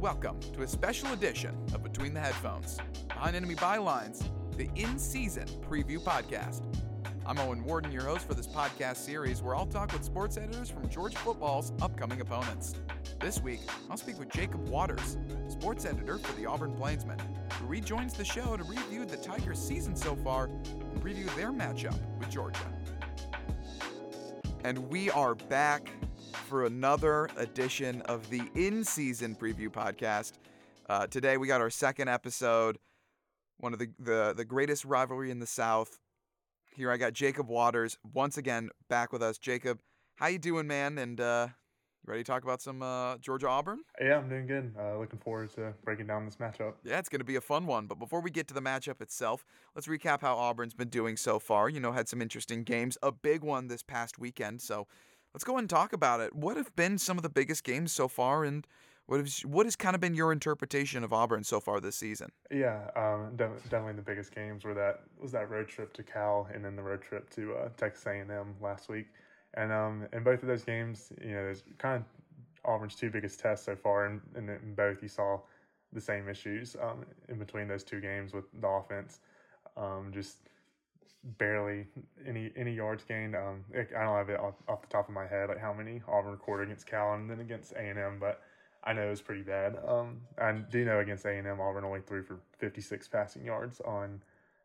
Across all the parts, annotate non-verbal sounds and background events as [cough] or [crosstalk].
Welcome to a special edition of Between the Headphones, Behind Enemy Bylines, the in season preview podcast. I'm Owen Warden, your host for this podcast series where I'll talk with sports editors from Georgia football's upcoming opponents. This week, I'll speak with Jacob Waters, sports editor for the Auburn Plainsman, who rejoins the show to review the Tigers' season so far and preview their matchup with Georgia. And we are back for another edition of the in season preview podcast. Uh, today we got our second episode, one of the, the, the greatest rivalry in the South. Here I got Jacob Waters once again back with us. Jacob, how you doing, man? And uh, ready to talk about some uh, Georgia Auburn? Yeah, I'm doing good. Uh, looking forward to breaking down this matchup. Yeah, it's going to be a fun one. But before we get to the matchup itself, let's recap how Auburn's been doing so far. You know, had some interesting games, a big one this past weekend. So let's go and talk about it. What have been some of the biggest games so far, and what has what has kind of been your interpretation of Auburn so far this season? Yeah, um, definitely the biggest games were that was that road trip to Cal, and then the road trip to uh, Texas A&M last week. And um, in both of those games, you know, there's kind of Auburn's two biggest tests so far, and, and in both you saw the same issues um, in between those two games with the offense. Um, just barely any any yards gained. Um, I don't have it off, off, the top of my head like how many Auburn recorded against Cal and then against A and M, but I know it was pretty bad. Um, I do know against A and M, Auburn only threw for fifty six passing yards on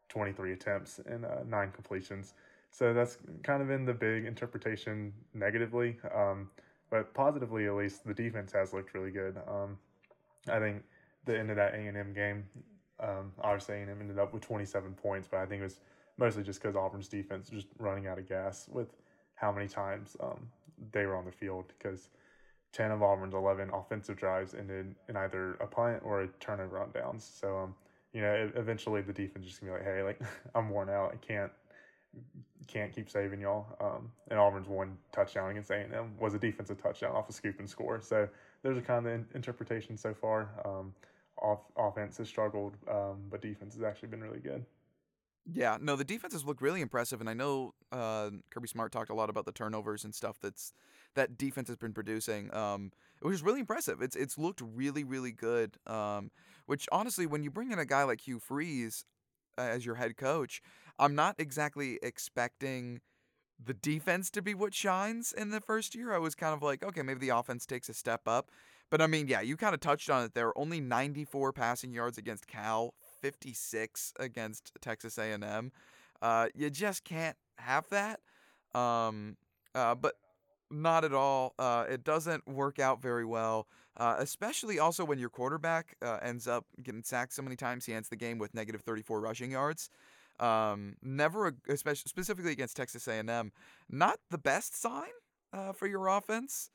twenty three attempts and uh, nine completions. So that's kind of in the big interpretation negatively, um, but positively at least the defense has looked really good. Um, I think the end of that A and M game, um, obviously A and M ended up with twenty seven points, but I think it was mostly just because Auburn's defense just running out of gas with how many times um, they were on the field because 10 of Auburn's 11 offensive drives ended in either a punt or a turnover on downs. So, um, you know, eventually the defense just gonna be like, hey, like [laughs] I'm worn out. I can't can't keep saving y'all. Um, and Auburn's one touchdown against A&M was a defensive touchdown off a scoop and score. So there's a kind of interpretation so far. Um, off offense has struggled, um, but defense has actually been really good. Yeah, no, the defenses look really impressive, and I know uh, Kirby Smart talked a lot about the turnovers and stuff that's that defense has been producing, um, which is really impressive. It's it's looked really really good. Um, which honestly, when you bring in a guy like Hugh Freeze as your head coach, I'm not exactly expecting the defense to be what shines in the first year. I was kind of like, okay, maybe the offense takes a step up. But I mean, yeah, you kind of touched on it there. Are only 94 passing yards against Cal, 56 against Texas A&M. Uh, you just can't have that. Um, uh, but not at all. Uh, it doesn't work out very well, uh, especially also when your quarterback uh, ends up getting sacked so many times. He ends the game with negative 34 rushing yards. Um, never, especially specifically against Texas A&M, not the best sign uh, for your offense.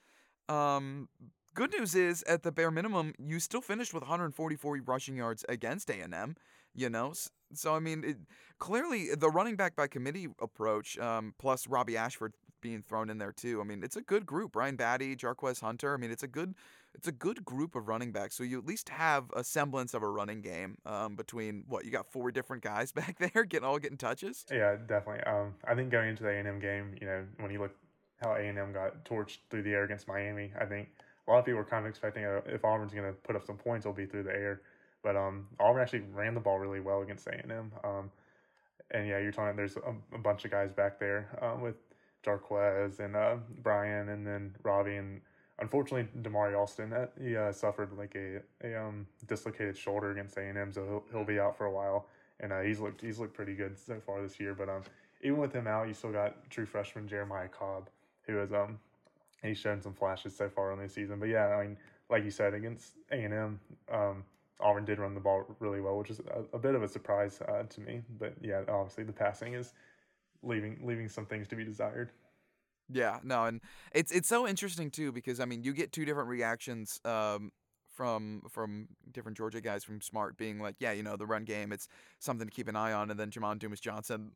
Um, Good news is, at the bare minimum, you still finished with 144 rushing yards against A&M. You know, so I mean, it, clearly the running back by committee approach, um, plus Robby Ashford being thrown in there too. I mean, it's a good group. Brian Battie, Jarquez Hunter. I mean, it's a good, it's a good group of running backs. So you at least have a semblance of a running game um, between what you got four different guys [laughs] back there getting all getting touches. Yeah, definitely. Um, I think going into the A and M game, you know, when you look how A and M got torched through the air against Miami, I think a lot of people were kind of expecting a, uh, if Auburn's going to put up some points, it'll be through the air. But um, Auburn actually ran the ball really well against A and M. Um, and yeah, you're talking. There's a, a bunch of guys back there um, with Jarquez and uh, Brian, and then Robby, and unfortunately Damari Alston. That he uh, suffered like a, a um, dislocated shoulder against A and M, so he'll, he'll be out for a while. And uh, he's looked he's looked pretty good so far this year. But um, even with him out, you still got true freshman Jeremiah Cobb, who is um he's shown some flashes so far in this season. But yeah, I mean, like you said, against A and M, um, Auburn did run the ball really well, which is a, a bit of a surprise uh, to me. But yeah, obviously the passing is leaving leaving some things to be desired. Yeah, no, and it's it's so interesting too because I mean you get two different reactions um, from from different Georgia guys from Smart being like, yeah, you know, the run game, it's something to keep an eye on, and then Jamon Dumas Johnson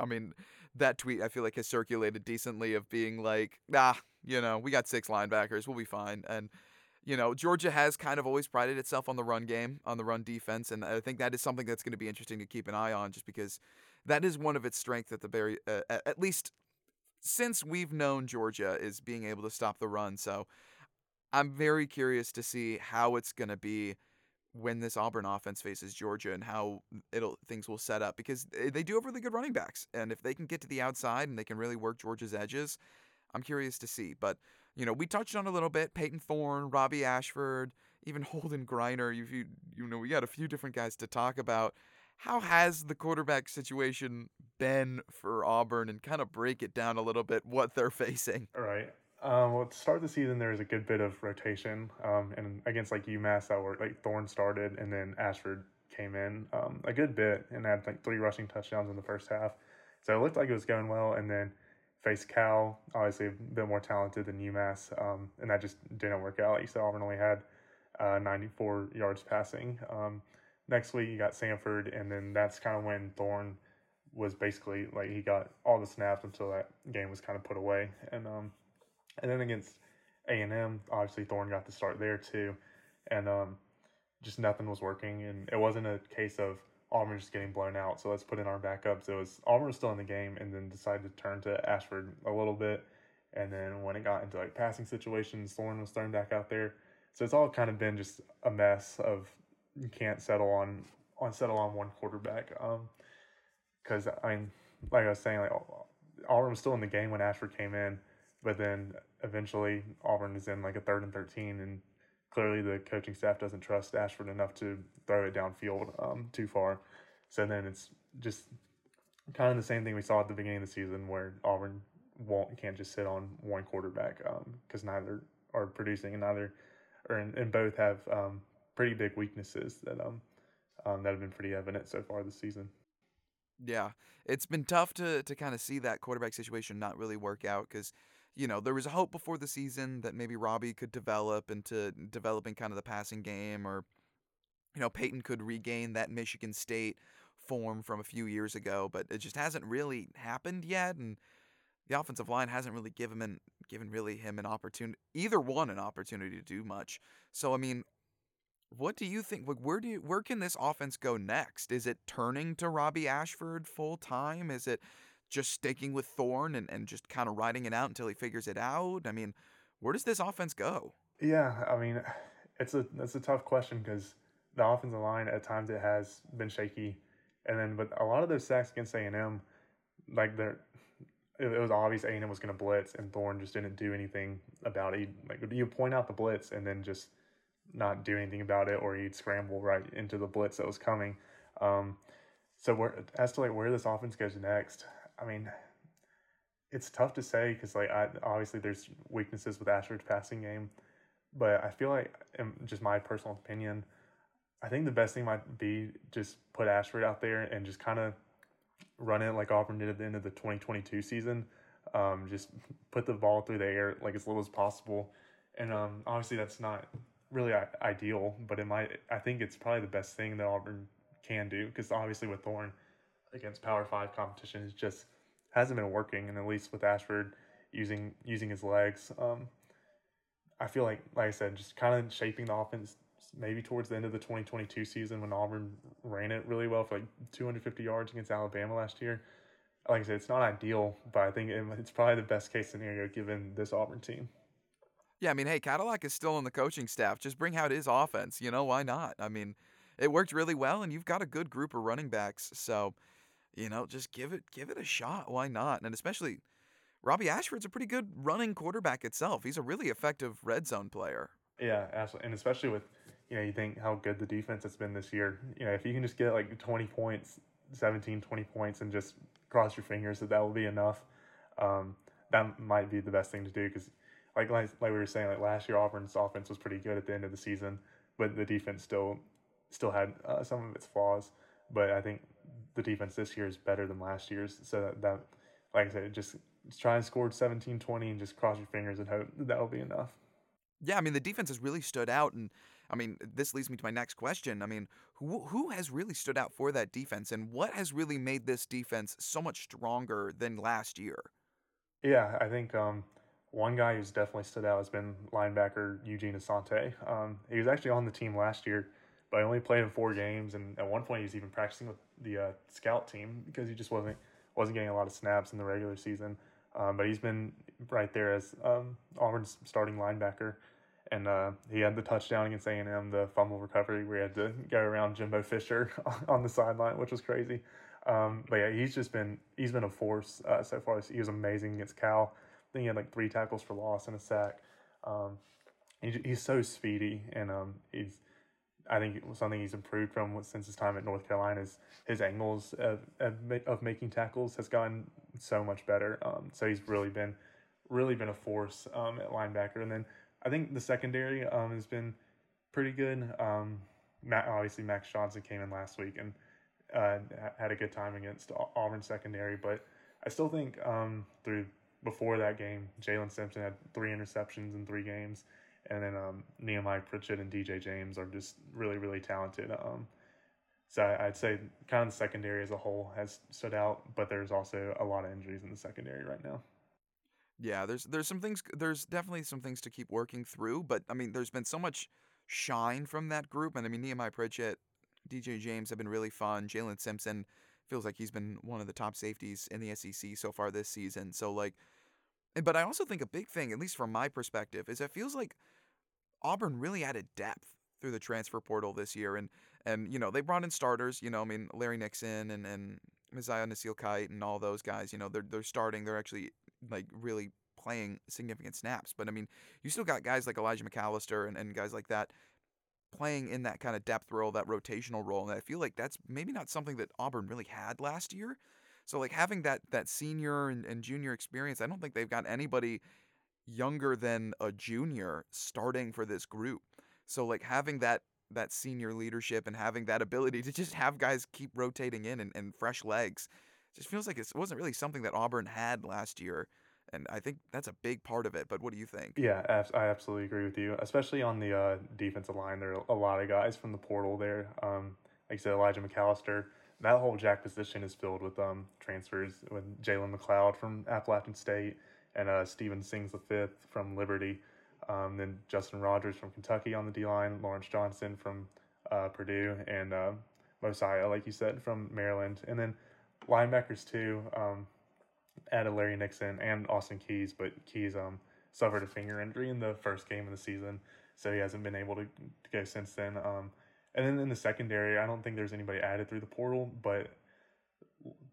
I mean, that tweet I feel like has circulated decently of being like, ah, you know, we got six linebackers, we'll be fine. And you know, Georgia has kind of always prided itself on the run game, on the run defense, and I think that is something that's going to be interesting to keep an eye on, just because that is one of its strengths at the very, uh, at least since we've known Georgia is being able to stop the run. So I'm very curious to see how it's going to be when this Auburn offense faces Georgia and how it'll things will set up because they do have really good running backs and if they can get to the outside and they can really work Georgia's edges, I'm curious to see. But you know, we touched on a little bit Payton Thorne, Robby Ashford, even [laughs] Holden Geriner. You, you you know, we got a few different guys to talk about. How has the quarterback situation been for Auburn and kind of break it down a little bit what they're [laughs] facing? All right. Um, well, to start the season, there was a good bit of rotation, um, and against like UMass, that were like Thorne started, and then Ashford came in um, a good bit and had like three rushing touchdowns in the first half. So it looked like it was going well, and then faced Cal, obviously a bit more talented than UMass, um, and that just didn't work out. Like you said, Auburn only had uh, 94 yards passing. Um, next week you got Samford, and then that's kind of when Thorne was basically like he got all the snaps until that game was kind of put away, and um, and then against A and M, obviously Thorne got the start there too, and um, just nothing was working. And it wasn't a case of Auburn just getting blown out. So let's put in our backups. It was Auburn was still in the game, and then decided to turn to Ashford a little bit. And then when it got into like passing situations, Thorne was thrown back out there. So it's all kind of been just a mess of you can't settle on on settle on one quarterback. Um, because I mean, like I was saying, like Auburn was still in the game when Ashford came in but then eventually Auburn is in like a third and 13, and clearly the coaching staff doesn't trust Ashford enough to throw it downfield um, too far. So then it's just kind of the same thing we saw at the beginning of the season where Auburn won't can't just sit on one quarterback because um, neither are producing and neither or and, and both have um, pretty big weaknesses that um, um that have been pretty evident so far this season. Yeah, it's been tough to to kind of see that quarterback situation not really work out because you know, there was a hope before the season that maybe Robby could develop into developing kind of the passing game or, you know, Payton could regain that Michigan State form from a few years ago, but it just hasn't really happened yet. And the offensive line hasn't really given him, given really him an opportunity, either one an opportunity to do much. So, I mean, what do you think? where do you, where can this offense go next? Is it turning to Robby Ashford full time? Is it just sticking with Thorne and, and just kind of riding it out until he figures it out? I mean, where does this offense go? Yeah, I mean, it's a it's a tough question because the offensive line at times it has been shaky, and then but a lot of those sacks against A and M, like they're it, was obvious A and M was going to blitz, and Thorne just didn't do anything about it. Like you point out the blitz and then just not do anything about it, or he'd scramble right into the blitz that was coming. Um, so where, as to like where this offense goes next, I mean, it's tough to say because like I, obviously there's weaknesses with Ashford's passing game, but I feel like, just my personal opinion, I think the best thing might be just put Ashford out there and just kind of run it like Auburn did at the end of the 2022 season. Um, just put the ball through the air like as little as possible, and um, obviously that's not really ideal, but it might. I think it's probably the best thing that Auburn can do because obviously with Thorne against Power Five competition is just hasn't been working, and at least with Ashford using using his legs, um, I feel like, like I said, just kind of shaping the offense maybe towards the end of the 2022 season when Auburn ran it really well for like 250 yards against Alabama last year. Like I said, it's not ideal, but I think it's probably the best case scenario given this Auburn team. Yeah, I mean, hey, Cadillac is still on the coaching staff. Just bring out his offense. You know, why not? I mean, it worked really well, and you've got a good group of running backs. So, you know, just give it give it a shot. Why not? And especially Robby Ashford's a pretty good running quarterback itself. He's a really effective red zone player. Yeah, absolutely. And especially with you know, you think how good the defense has been this year. You know, if you can just get like 20 points, 17, 20 points and just cross your fingers that that will be enough, um, that might be the best thing to do because like, like we were saying, like last year Auburn's offense was pretty good at the end of the season, but the defense still still had uh, some of its flaws. But I think the defense this year is better than last year's. So that, that like I said, just try and score 17 20 and just cross your fingers and hope that that'll be enough. Yeah, I mean, the defense has really stood out. And I mean, this leads me to my next question. I mean, who, who has really stood out for that defense and what has really made this defense so much stronger than last year? Yeah, I think um, one guy who's definitely stood out has been linebacker Eugene Asante. Um, he was actually on the team last year but I only played in four games, and at one point he was even practicing with the uh, scout team because he just wasn't wasn't getting a lot of snaps in the regular season. Um, but he's been right there as um, Auburn's starting linebacker, and uh, he had the touchdown against A and M, the fumble recovery where he had to go around Jimbo Fisher [laughs] on the sideline, which was crazy. Um, but yeah, he's just been he's been a force uh, so far. He was amazing against Cal. I think he had like three tackles for loss and a sack. Um, he, he's so speedy, and um, he's I think something he's improved from since his time at North Carolina is his angles of, of, making tackles has gotten so much better. Um, so he's really been really been a force um, at linebacker, and then I think the secondary um, has been pretty good. Um, Matt, obviously Max Johnson came in last week and uh, had a good time against Auburn secondary, but I still think um, through before that game, Jaylin Simpson had three interceptions in three games, and then um, Nehemiah Pritchett and DJ James are just really really talented. Um, so I'd say kind of the secondary as a whole has stood out, but there's also a lot of injuries in the secondary right now. Yeah, there's there's some things there's definitely some things to keep working through, but I mean there's been so much shine from that group, and I mean Nehemiah Pritchett, DJ James have been really fun. Jaylin Simpson feels like he's been one of the top safeties in the SEC so far this season. So like, but I also think a big thing, at least from my perspective, is it feels like Auburn really added depth through the transfer portal this year, and and you know they brought in starters. You know, I mean Larry Nixon and and Mosiah Nasili-Vaki and all those guys. You know, they're they're starting. They're actually like really playing significant snaps. But I mean, you still got guys like Elijah McAllister and, and guys like that playing in that kind of depth role, that rotational role. And I feel like that's maybe not something that Auburn really had last year. So like having that that senior and, and junior experience, I don't think they've got anybody younger than a junior starting for this group. So like having that that senior leadership and having that ability to just have guys keep rotating in and, and fresh legs just feels like it wasn't really something that Auburn had last year. And I think that's a big part of it. But what do you think? Yeah, I absolutely agree with you. Especially on the uh, defensive line, there are a lot of guys from the portal there. Um, like I said, Elijah McAllister. That whole jack position is filled with um, transfers with Jalen McLeod from Appalachian State and uh, Stephen Sings the fifth from Liberty. Um, then Justin Rogers from Kentucky on the D line, Lawrence Johnson from uh, Purdue, and uh, Mosiah, like you said, from Maryland. And then linebackers too. Um, added Larry Nixon and Austin Keys, but Keys um suffered a finger injury in the first game of the season, so he hasn't been able to, go since then. Um, and then in the secondary, I don't think there's anybody added through the portal, but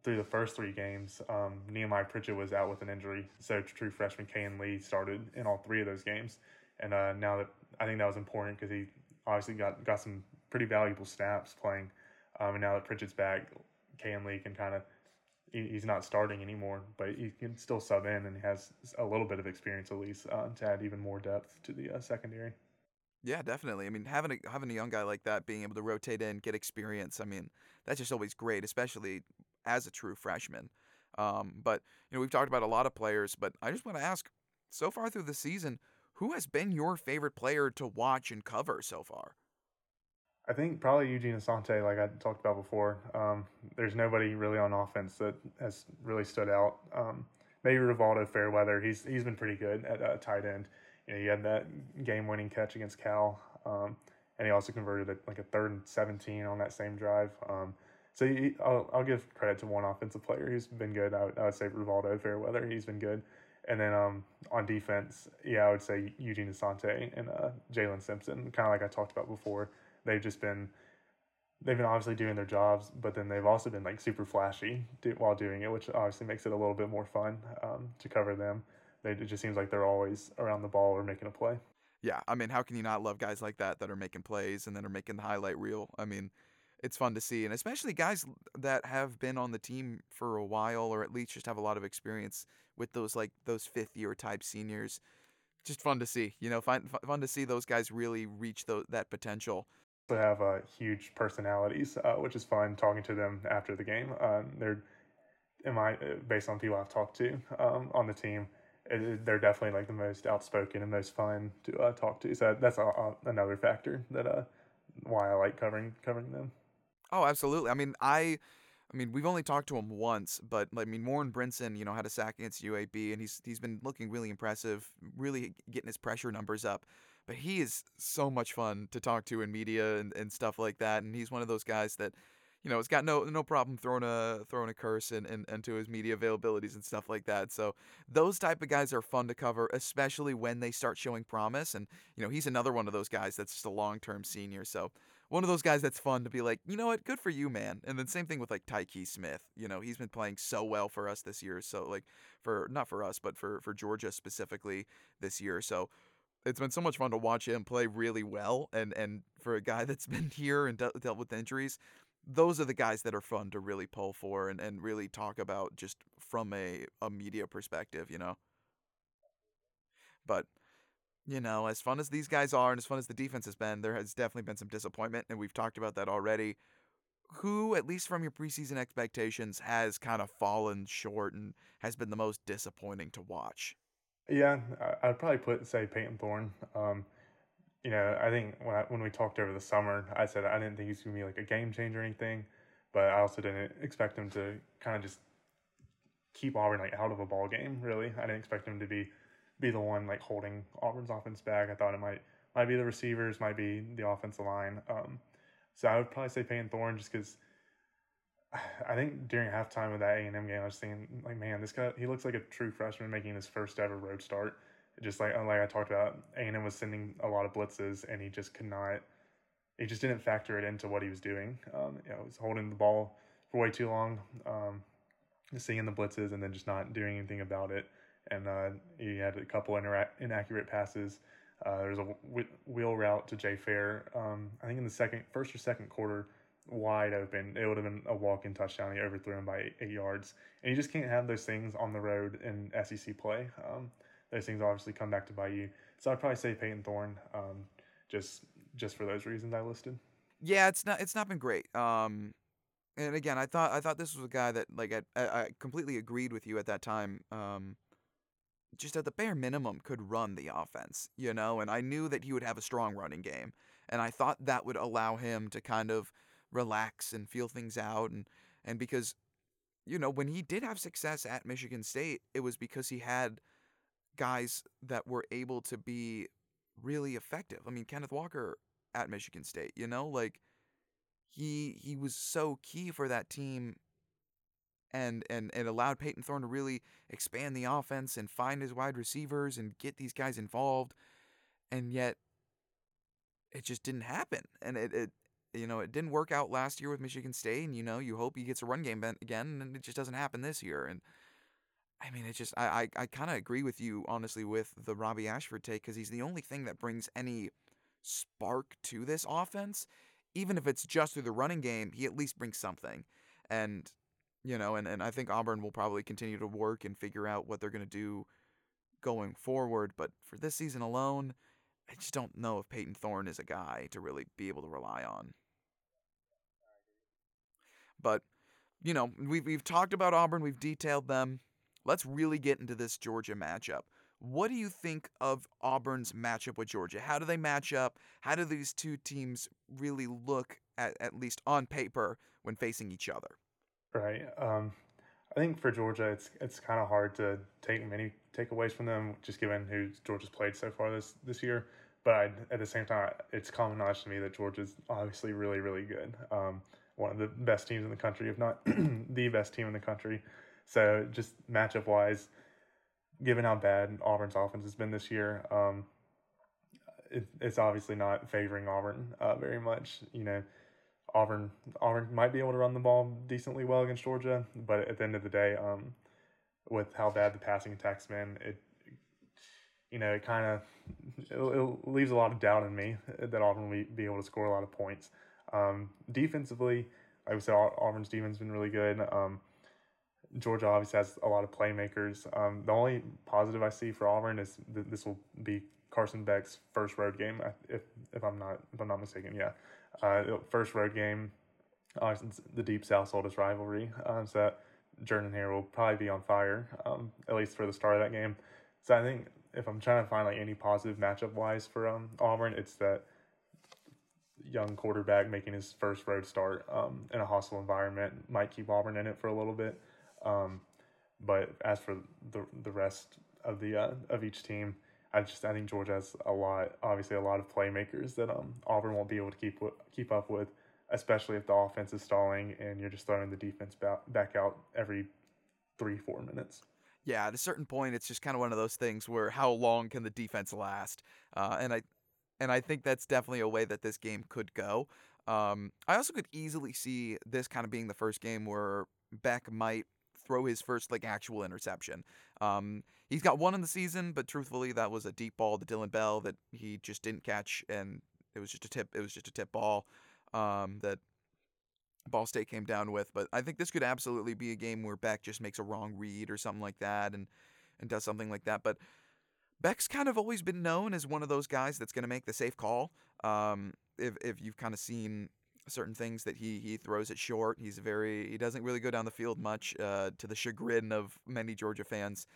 through the first three games, um, Nehemiah Pritchett was out with an injury, so true freshman Kayin Lee started in all three of those games. And uh, now that I think that was important because he obviously got got some pretty valuable snaps playing. Um, and now that Pritchett's back, Kayin Lee can kind of he's not starting anymore, but he can still sub in and has a little bit of experience at least uh, to add even more depth to the uh, secondary. Yeah, definitely. I mean, having a having a young guy like that, being able to rotate in, get experience. I mean, that's just always great, especially as a true freshman. Um, but you know, we've talked about a lot of players, but I just want to ask, so far through the season, who has been your favorite player to watch and cover so far? I think probably Eugene Asante, like I talked about before. Um, there's nobody really on offense that has really stood out. Um, maybe Rivaldo Fairweather. He's he's been pretty good at uh, tight end. You know, he had that game-winning catch against Cal, um, and he also converted a, like a third and 17 on that same drive. Um, so he, I'll, I'll give credit to one offensive player who's been good. I would, I would say Rivaldo Fairweather. He's been good. And then um, on defense, yeah, I would say Eugene Asante and uh, Jaylin Simpson, kind of like I talked about before they've just been they've been obviously doing their jobs, but then they've also been like super flashy do, while doing it, which obviously makes it a little bit more fun um, to cover them. They, it just seems like they're always around the ball or making a play. Yeah, I mean, how can you not love guys like that that are making plays and then are making the highlight reel? I mean, it's fun to see, and especially guys that have been on the team for a while or at least just have a lot of experience with those like those fifth year type seniors. Just fun to see, you know, fun fun to see those guys really reach the, that potential They have uh, huge personalities, uh, which is fun talking to them after the game. Um, they're, in my, based on people I've talked to um, on the team, they're definitely like the most outspoken and most fun to uh, talk to. So that's a, a, another factor that uh, why I like covering covering them. Oh, absolutely. I mean, I. I mean, we've only talked to him once, but I mean, Warren Brinson, you know, had a sack against UAB, and he's he's been looking really impressive, really getting his pressure numbers up but he is so much fun to talk to in media and, and stuff like that. And he's one of those guys that, you know, it's got no no problem throwing a throwing a curse in, in, into his media availabilities and stuff like that. So those type of guys are fun to cover, especially when they start showing promise. And you know, he's another one of those guys that's just a long term senior. So one of those guys that's fun to be like, you know what, good for you, man. And then same thing with like Tykee Smith. You know, he's been playing so well for us this year. So like for not for us, but for for Georgia specifically this year. So it's been so much fun to watch him play really well. And and for a guy [laughs] that's been here and de- dealt with injuries, those are the guys that are fun to really pull for and, and really talk about just from a, a media perspective, you know. But, you know, as fun as these guys are and as fun as the defense has been, there has definitely been some disappointment, and we've talked about that already. Who, at least from your preseason expectations, has kind of fallen short and has been the most disappointing to watch? Yeah, I'd probably put say Payton Thorne. Um, you know, I think when I, when we talked over the summer, I said I didn't think he's gonna be like a game changer or anything, but I also didn't expect him to kind of just keep Auburn like out of a ball game. Really, I didn't expect him to be be the one like holding Auburn's offense back. I thought it might might be the receivers, might be the offensive line. Um, so I would probably say Payton Thorne just because [sighs] I think during halftime of that A and M game, I was thinking like, man, this guy he looks like a true freshman making his first ever road start just like like I talked about, A and M was sending a lot of blitzes, and he just could not. He just didn't factor it into what he was doing. Um, you know, he was holding the ball for way too long, um, seeing the blitzes, and then just not doing anything about it. And uh, he had a couple inaccurate passes. Uh, there was a w- wheel route to Jay Fair. Um, I think in the second, first or second quarter, wide open. It would have been a walk-in touchdown. He overthrew him by eight, eight, yards, and you just can't have those things on the road in SEC play. Um, those things obviously come back to bite you. So I'd probably say Payton Thorne, um, just just for those reasons I listed. Yeah, it's not it's not been great. Um, and again, I thought I thought this was a guy that like I, I completely agreed with you at that time. Um, just at the bare minimum could run the offense, you know, and I knew that he would have a strong running game, and I thought that would allow him to kind of relax and feel things out, and and because, you know, when he did have success at Michigan State, it was because he had guys that were able to be really effective. I mean, Kenneth Walker at Michigan State, you know, like he he was so key for that team and and it allowed Payton Thorne to really expand the offense and find his wide receivers and get these guys involved. And yet it just didn't happen. And it, it you know, it didn't work out last year with Michigan State and you know, you hope he gets a run game again and it just doesn't happen this year and I mean, it just I I, I kind of agree with you honestly with the Robby Ashford take because he's the only thing that brings any spark to this offense. Even if it's just through the running game, he at least brings something. And you know, and, and I think Auburn will probably continue to work and figure out what they're gonna do going forward. But for this season alone, I just don't know if Payton Thorne is a guy to really be able to rely on. But you know, we've we've talked about Auburn, we've detailed them let's really get into this Georgia matchup. What do you think of Auburn's matchup with Georgia? How do they match up? How do these two teams really look at at least on paper when facing each other? Right. Um, I think for Georgia, it's it's kind of hard to take many takeaways from them, just given who Georgia's played so far this this year. But I'd, at the same time, it's common knowledge to me that Georgia's obviously really, really good. Um, one of the best teams in the country, if not [clears throat] the best team in the country. So just matchup wise, given how bad Auburn's offense has been this year, um, it, it's obviously not favoring Auburn uh, very much. You know, Auburn Auburn might be able to run the ball decently well against Georgia, but at the end of the day, um, with how bad the passing attack's been, it you know it kind of it, it, leaves a lot of doubt in me that Auburn will be able to score a lot of points. Um, defensively, like I said, Auburn's defense has been really good. Um, Georgia obviously has a lot of playmakers. Um, the only positive I see for Auburn is that this will be Carson Beck's first road game, if if I'm not if I'm not mistaken. Yeah, uh, first road game. Uh, the Deep South's oldest rivalry, um, so Jordan-Hare will probably be on fire, um, at least for the start of that game. So I think if I'm trying to find like any positive matchup wise for um, Auburn, it's that young quarterback making his first road start um, in a hostile environment might keep Auburn in it for a little bit. Um, but as for the the rest of the uh, of each team, I just I think Georgia has a lot, obviously a lot of playmakers that um Auburn won't be able to keep keep up with. especially if the offense is stalling and you're just throwing the defense back out every three four minutes. Yeah, at a certain point, it's just kind of one of those things where how long can the defense last? Uh, and I and I think that's definitely a way that this game could go. Um, I also could easily see this kind of being the first game where Beck might throw his first like actual interception. Um, he's got one in the season, but truthfully, that was a deep ball to Dillon Bell that he just didn't catch, and it was just a tip. It was just a tip ball um, that Ball State came down with. But I think this could absolutely be a game where Beck just makes a wrong read or something like that, and and does something like that. But Beck's kind of always been known as one of those guys that's going to make the safe call. Um, if if you've kind of seen certain things that he he throws it short, he's very he doesn't really go down the field much, uh, to the chagrin of many Georgia fans.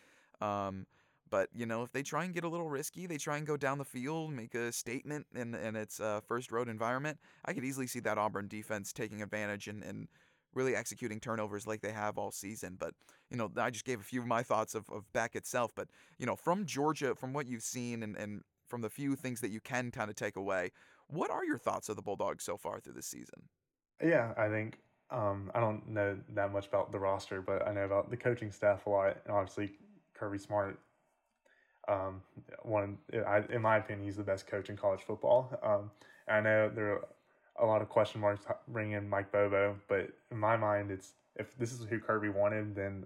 Um, but you know, if they try and get a little risky, they try and go down the field, make a statement in in its uh, first road environment. I could easily see that Auburn defense taking advantage and and really executing turnovers like they have all season. But, you know, I just gave a few of my thoughts of, of Beck itself. But, you know, from Georgia, from what you've seen and, and from the few things that you can kind of take away, what are your thoughts of the Bulldogs so far through this season? Yeah, I think um, I don't know that much about the roster, but I know about the coaching staff a lot. And obviously, Kirby Smart, um, one I, in my opinion, he's the best coach in college football. Um, I know there are a lot of question marks bringing in Mike Bobo, but in my mind, it's if this is who Kirby wanted, then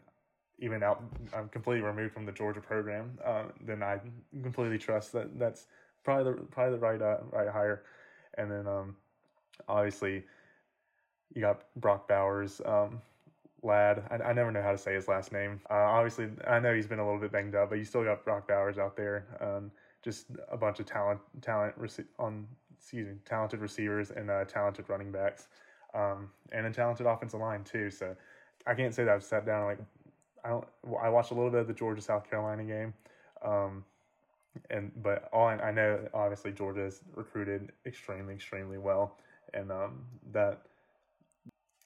even out, I'm completely removed from the Georgia program. Uh, then I completely trust that that's probably the probably the right uh, right hire. And then um, obviously you got Brock Bowers, um, lad. I, I never know how to say his last name. Uh, obviously, I know he's been a little bit banged up, but you still got Brock Bowers out there. Um, just a bunch of talent talent on excuse me, talented receivers and uh, talented running backs, um, and a talented offensive line too. So I can't say that I've sat down like I don't. I watched a little bit of the Georgia South Carolina game, um, and but all I, I, know obviously Georgia has recruited extremely extremely well, and um, that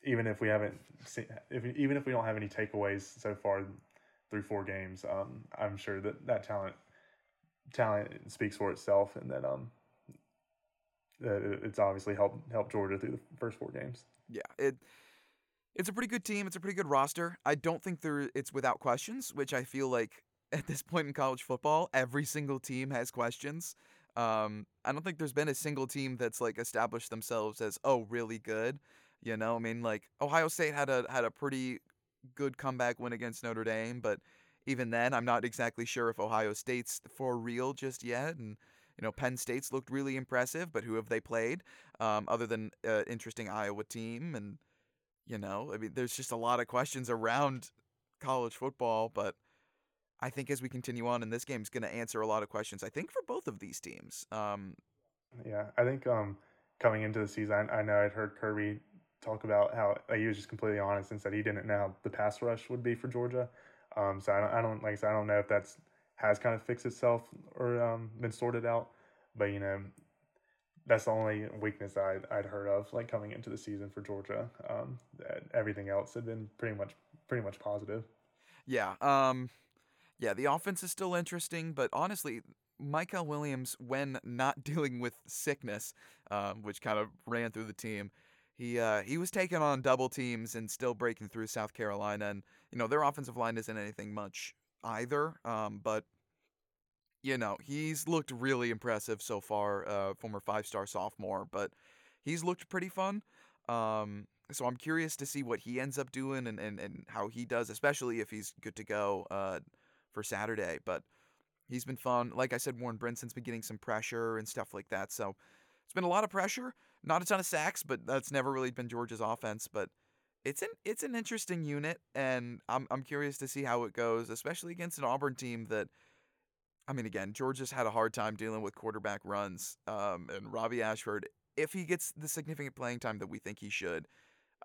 even if we haven't seen, if even if we don't have any takeaways so far through four games, um, I'm sure that that talent talent speaks for itself, and that um that it's obviously helped helped Georgia through the first four games. Yeah, it it's a pretty good team. It's a pretty good roster. I don't think there it's without questions, which I feel like at this point in college football, every single team has questions. Um, I don't think there's been a single team that's like established themselves as oh really good. You know, I mean like Ohio State had a had a pretty good comeback win against Notre Dame, but even then, I'm not exactly sure if Ohio State's for real just yet. And you know, Penn State's looked really impressive, but who have they played um, other than uh, interesting Iowa team? And you know, I mean, there's just a lot of questions around college football, but I think as we continue on in this game, is going to answer a lot of questions. I think for both of these teams. Um, yeah, I think um, coming into the season, I, I know I'd heard Kirby talk about how like, he was just completely honest and said he didn't know how the pass rush would be for Georgia. Um, so I don't, I don't like I said, I don't know if that's has kind of fixed itself or um, been sorted out. But you know, that's the only weakness I'd, I'd heard of like coming into the season for Georgia. Um, everything else had been pretty much pretty much positive. Yeah. Um, yeah. The offense is still interesting, but honestly, Mykel Williams, when not [laughs] dealing with sickness, um, which kind of ran through the team, he uh, he was taking on double teams and still breaking through South Carolina. And you know their offensive line isn't anything much either. Um, but you know he's looked really impressive so far. Uh, former five star sophomore, but he's looked pretty fun. Um, so I'm curious to see what he ends up doing and, and, and how he does, especially if he's good to go uh, for Saturday. But he's been fun. Like I said, Warren Brinson's been getting some pressure and stuff like that. So it's been a lot of pressure. Not a ton of sacks, but that's never really been Georgia's offense. But it's an it's an interesting unit, and I'm I'm curious to see how it goes, especially against an Auburn team that. I mean, again, Georgia's had a hard time dealing with quarterback runs, um, and Robby Ashford, if he gets the significant playing time that we think he should,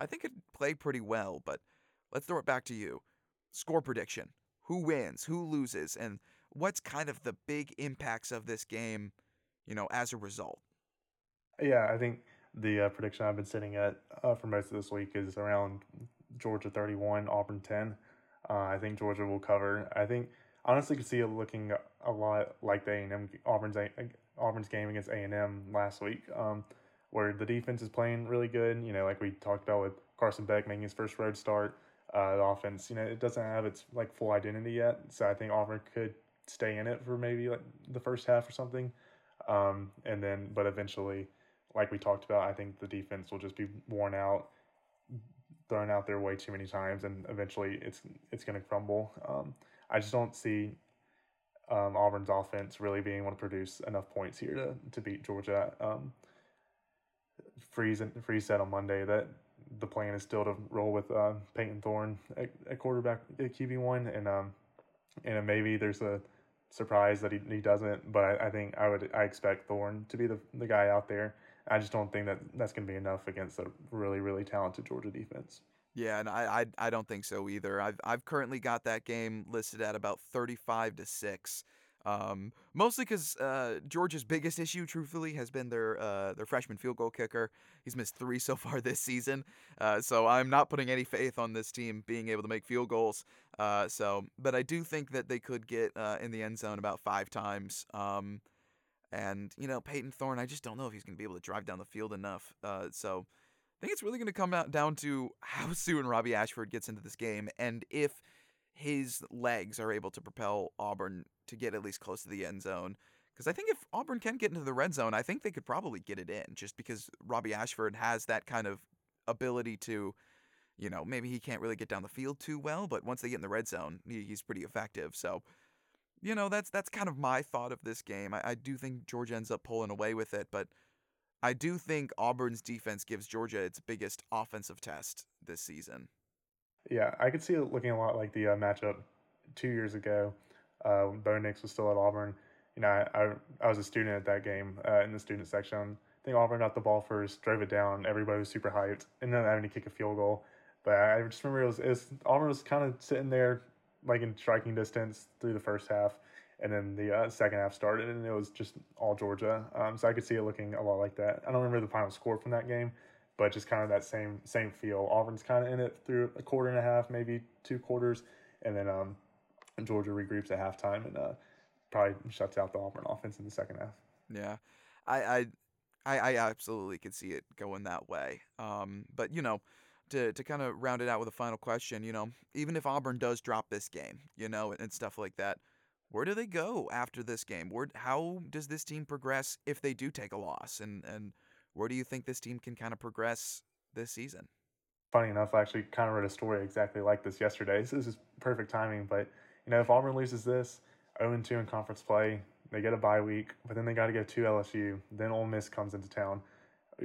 I think it'd play pretty well. But let's throw it back to you. Score prediction: Who wins? Who loses? And what's kind of the big impacts of this game, you know, as a result? Yeah, I think the uh, prediction I've been sitting at uh, for most of this week is around Georgia 31, Auburn 10. Uh, I think Georgia will cover. I think honestly could see it looking a lot like the A&M Auburn's Auburn's game against A&M last week. Um, where the defense is playing really good. You know, like we talked about with Carson Beck making his first road start. Uh, offense, you know, it doesn't have its like full identity yet. So I think Auburn could stay in it for maybe like the first half or something. Um, and then, but eventually, like we talked about, I think the defense will just be worn out, thrown out there way too many times, and eventually it's it's going to crumble. Um, I just don't see um, Auburn's offense really being able to produce enough points here to, to beat Georgia. Um, Freeze and Freeze said on Monday that the plan is still to roll with uh, Payton Thorne at, at quarterback at QB one, and um, and maybe there's a surprise that he, he doesn't. But I, I think I would I expect Thorne to be the the guy out there. I just don't think that that's going to be enough against a really really talented Georgia defense. Yeah, and I, I I don't think so either. I've I've currently got that game listed at about thirty five to six. Um, mostly because uh, Georgia's biggest issue, truthfully, has been their uh, their freshman field goal kicker. He's missed three so [laughs] far this season, uh, so I'm not putting any faith on this team being able to make field goals. Uh, so, but I do think that they could get uh, in the end zone about five times. Um, and you know, Payton Thorne, I just don't know if he's going to be able to drive down the field enough. Uh, so, I think it's really going to come out down to how [laughs] soon Robby Ashford gets into this game, and if his legs are able to propel Auburn to get at least close to the end zone. Because I think if Auburn can get into the red zone, I think they could probably get it in just because Robby Ashford has that kind of ability to, you know, maybe he can't really get down the field too well, but once they get in the red zone, he, he's pretty effective. So, you know, that's that's kind of my thought of this game. I, I do think Georgia ends up pulling away with it, but I do think Auburn's defense gives Georgia its biggest offensive test this season. Yeah, I could see it looking a lot like the uh, matchup two years ago uh, when Bo Nix was still at Auburn. You know, I, I, I was a student at that game uh, in the student section. I think Auburn got the ball first, drove it down. Everybody was super hyped, and then having to kick a field goal. But I just remember it was, it was Auburn was kind of sitting there, like in striking distance through the first half, and then the uh, second half started, and it was just all Georgia. Um, so I could see it looking a lot like that. I don't remember the final score from that game, but just kind of that same same feel. Auburn's kind of in it through a quarter and a half, maybe two quarters, and then um, Georgia regroups at halftime and uh, probably shuts out the Auburn offense in the second half. Yeah, I I I, absolutely could see it going that way. Um, but you know. To, to kind of round it out with a final question, you know, even if Auburn does drop this game, you know, and, and stuff like that, where do they go after this game? Where how does this team progress if they do take a loss? And and where do you think this team can kind of progress this season? Funny enough, I actually kind of read a story exactly like this yesterday. [laughs] So this is perfect timing. But, you know, if Auburn loses this, 0 2 in conference play, they get a bye week, but then they got to go to LSU. Then Ole Miss comes into town.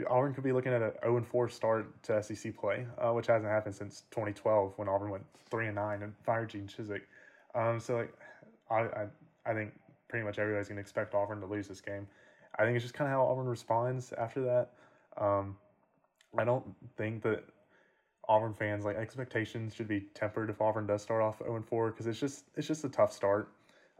Auburn could be looking at a 0 4 start to SEC play, uh, which hasn't happened since 2012 when Auburn went 3 and 9 and fired Gene Chizik. Um, so, like, I, I, I think pretty much everybody's going to expect Auburn to lose this game. I think it's just kind of how Auburn responds after that. Um, I don't think that Auburn fans like expectations should be tempered if Auburn does start off 0 4 because it's just it's just a tough start,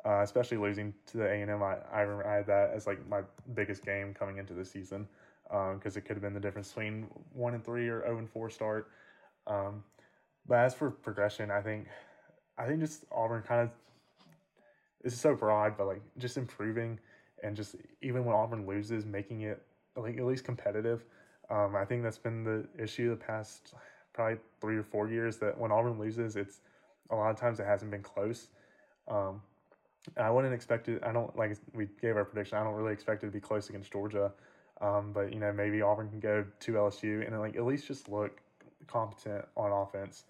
uh, especially losing to the A and M. I I, I had that as like my biggest game coming into the season because um, it could have been the difference between one and three or 0 and four start. Um, but as for progression, I think I think just Auburn kind of it's so broad, but like just improving and just even when Auburn loses, making it like at least competitive. Um, I think that's been the issue the past probably three or four years. That when Auburn loses, it's a lot of times it hasn't been close. Um, I wouldn't expect it. I don't like we gave our prediction. I don't really expect it to be close against Georgia. Um, but you know maybe Auburn can go to LSU and like at least just look competent on offense.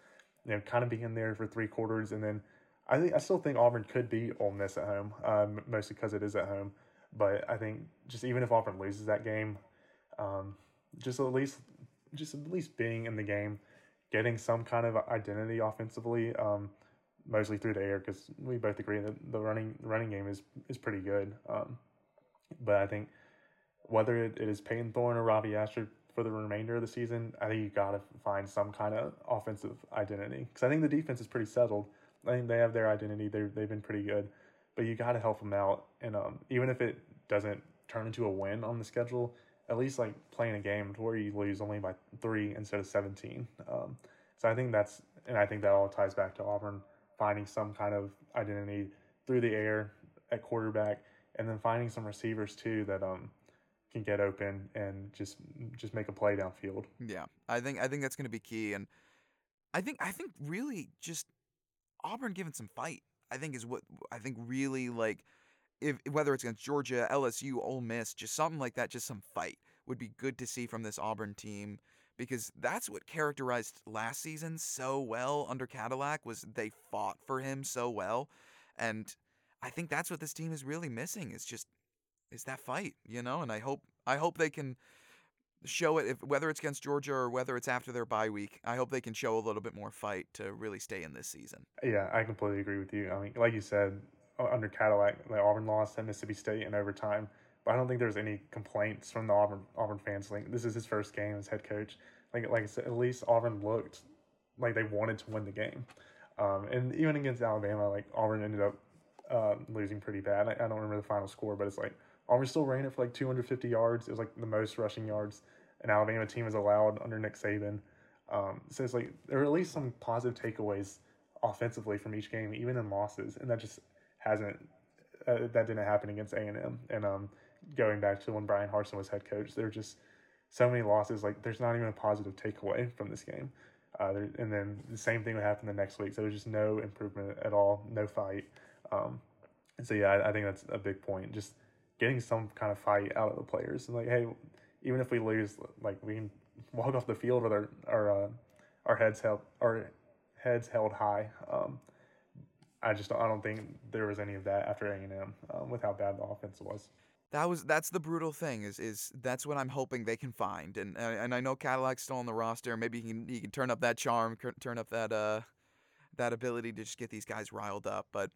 You know, kind of be in there for three quarters, and then I think I still think Auburn could be Ole Miss at home, um, mostly because it is at home. But I think just even if Auburn loses that game, um, just at least just at least being in the game, getting some kind of identity offensively, um, mostly through the air, because we both agree that the running running game is is pretty good. Um, but I think whether it, it is Payton Thorne or Robby Ashford for the remainder of the season, I think you got to find some kind of offensive identity because I think the defense is pretty settled. I think they have their identity. They they've been pretty good but you got to help them out. And um, even if it doesn't turn into a win on the schedule, at least like playing a game to where you lose only by three instead of 17. Um, so I think that's, and I think that all ties back to Auburn finding some kind of identity through the air at quarterback, and then finding some receivers too that um can get open and just just make a play downfield. Yeah, I think I think that's going to be key, and I think I think really just Auburn giving some fight. I think is what I think really like if whether it's against Georgia, LSU, Ole Miss, just something like that, just some fight would be good to see from this Auburn team because that's what characterized last season so well under Cadillac was they fought for him so well and I think that's what this team is really missing is just is that fight, you know? And I hope I hope they can show it if whether it's against Georgia or whether it's after their bye week. I hope they can show a little bit more fight to really stay in this season. Yeah, I completely agree with you. I mean, like you said, under Cadillac, the Auburn lost to Mississippi State in overtime. But I don't think there's any complaints from the Auburn Auburn fans. Like this is his first game as head coach. Like like I said, at least Auburn looked like they wanted to win the game. Um, and even against Alabama, like Auburn ended up uh, losing pretty bad. I, I, don't remember the final score, but it's like Auburn still ran it for like 250 yards. It was like the most rushing yards an Alabama team is allowed under Nick Saban. Um, so it's like there are at least some positive takeaways offensively from each game, even in losses, and that just hasn't uh, that didn't happen against A and M. And um, going back to when Bryan Harsin was head coach, there are just so many losses. Like there's not even a positive takeaway from this game. Uh, there, and then the same thing would happen the next week. So there's just no improvement at all, no fight. Um, and so yeah, I, I, think that's a big point. Just getting some kind of fight out of the players. And like, hey, even if we lose, like we can walk off the field with our our uh, our heads held our heads held high. Um, I just I don't think there was any of that after A and M um, with how bad the offense was. That was that's the brutal thing is is that's what I'm hoping they can find and uh, and I know Cadillac's still on the roster. Maybe he can he can turn up that charm, turn up that uh that ability to just get these guys riled up. But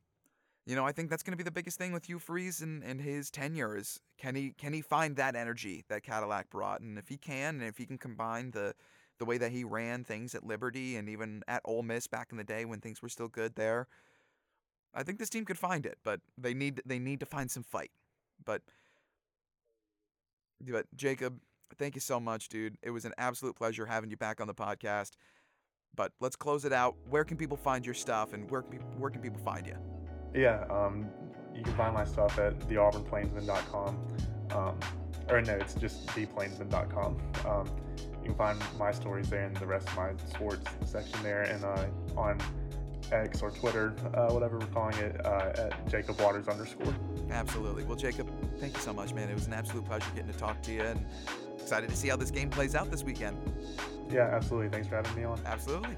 you know, I think that's going to be the biggest thing with Hugh Freeze and, and his tenure is can he can he find that energy that Cadillac brought, and if he can, and if he can combine the the way that he ran things at Liberty and even at Ole Miss back in the day when things were still good there, I think this team could find it. But they need they need to find some fight. But but Jacob, thank you so much, dude. It was an absolute pleasure having you back on the podcast. But let's close it out. Where can people find your stuff, and where can where can people find you? Yeah, um, you can find my stuff at theauburnplainsman.com. Um, or no, it's just theplainsman.com. Um, you can find my stories there and the rest of my sports section there, and uh, on X or Twitter, uh, whatever we're calling it, uh, at Jacob Waters underscore. Absolutely. Well, Jacob, thank you so much, man. It was an absolute pleasure getting to talk to you, and excited to see how this game plays out this weekend. Yeah, absolutely. Thanks for having me on. Absolutely.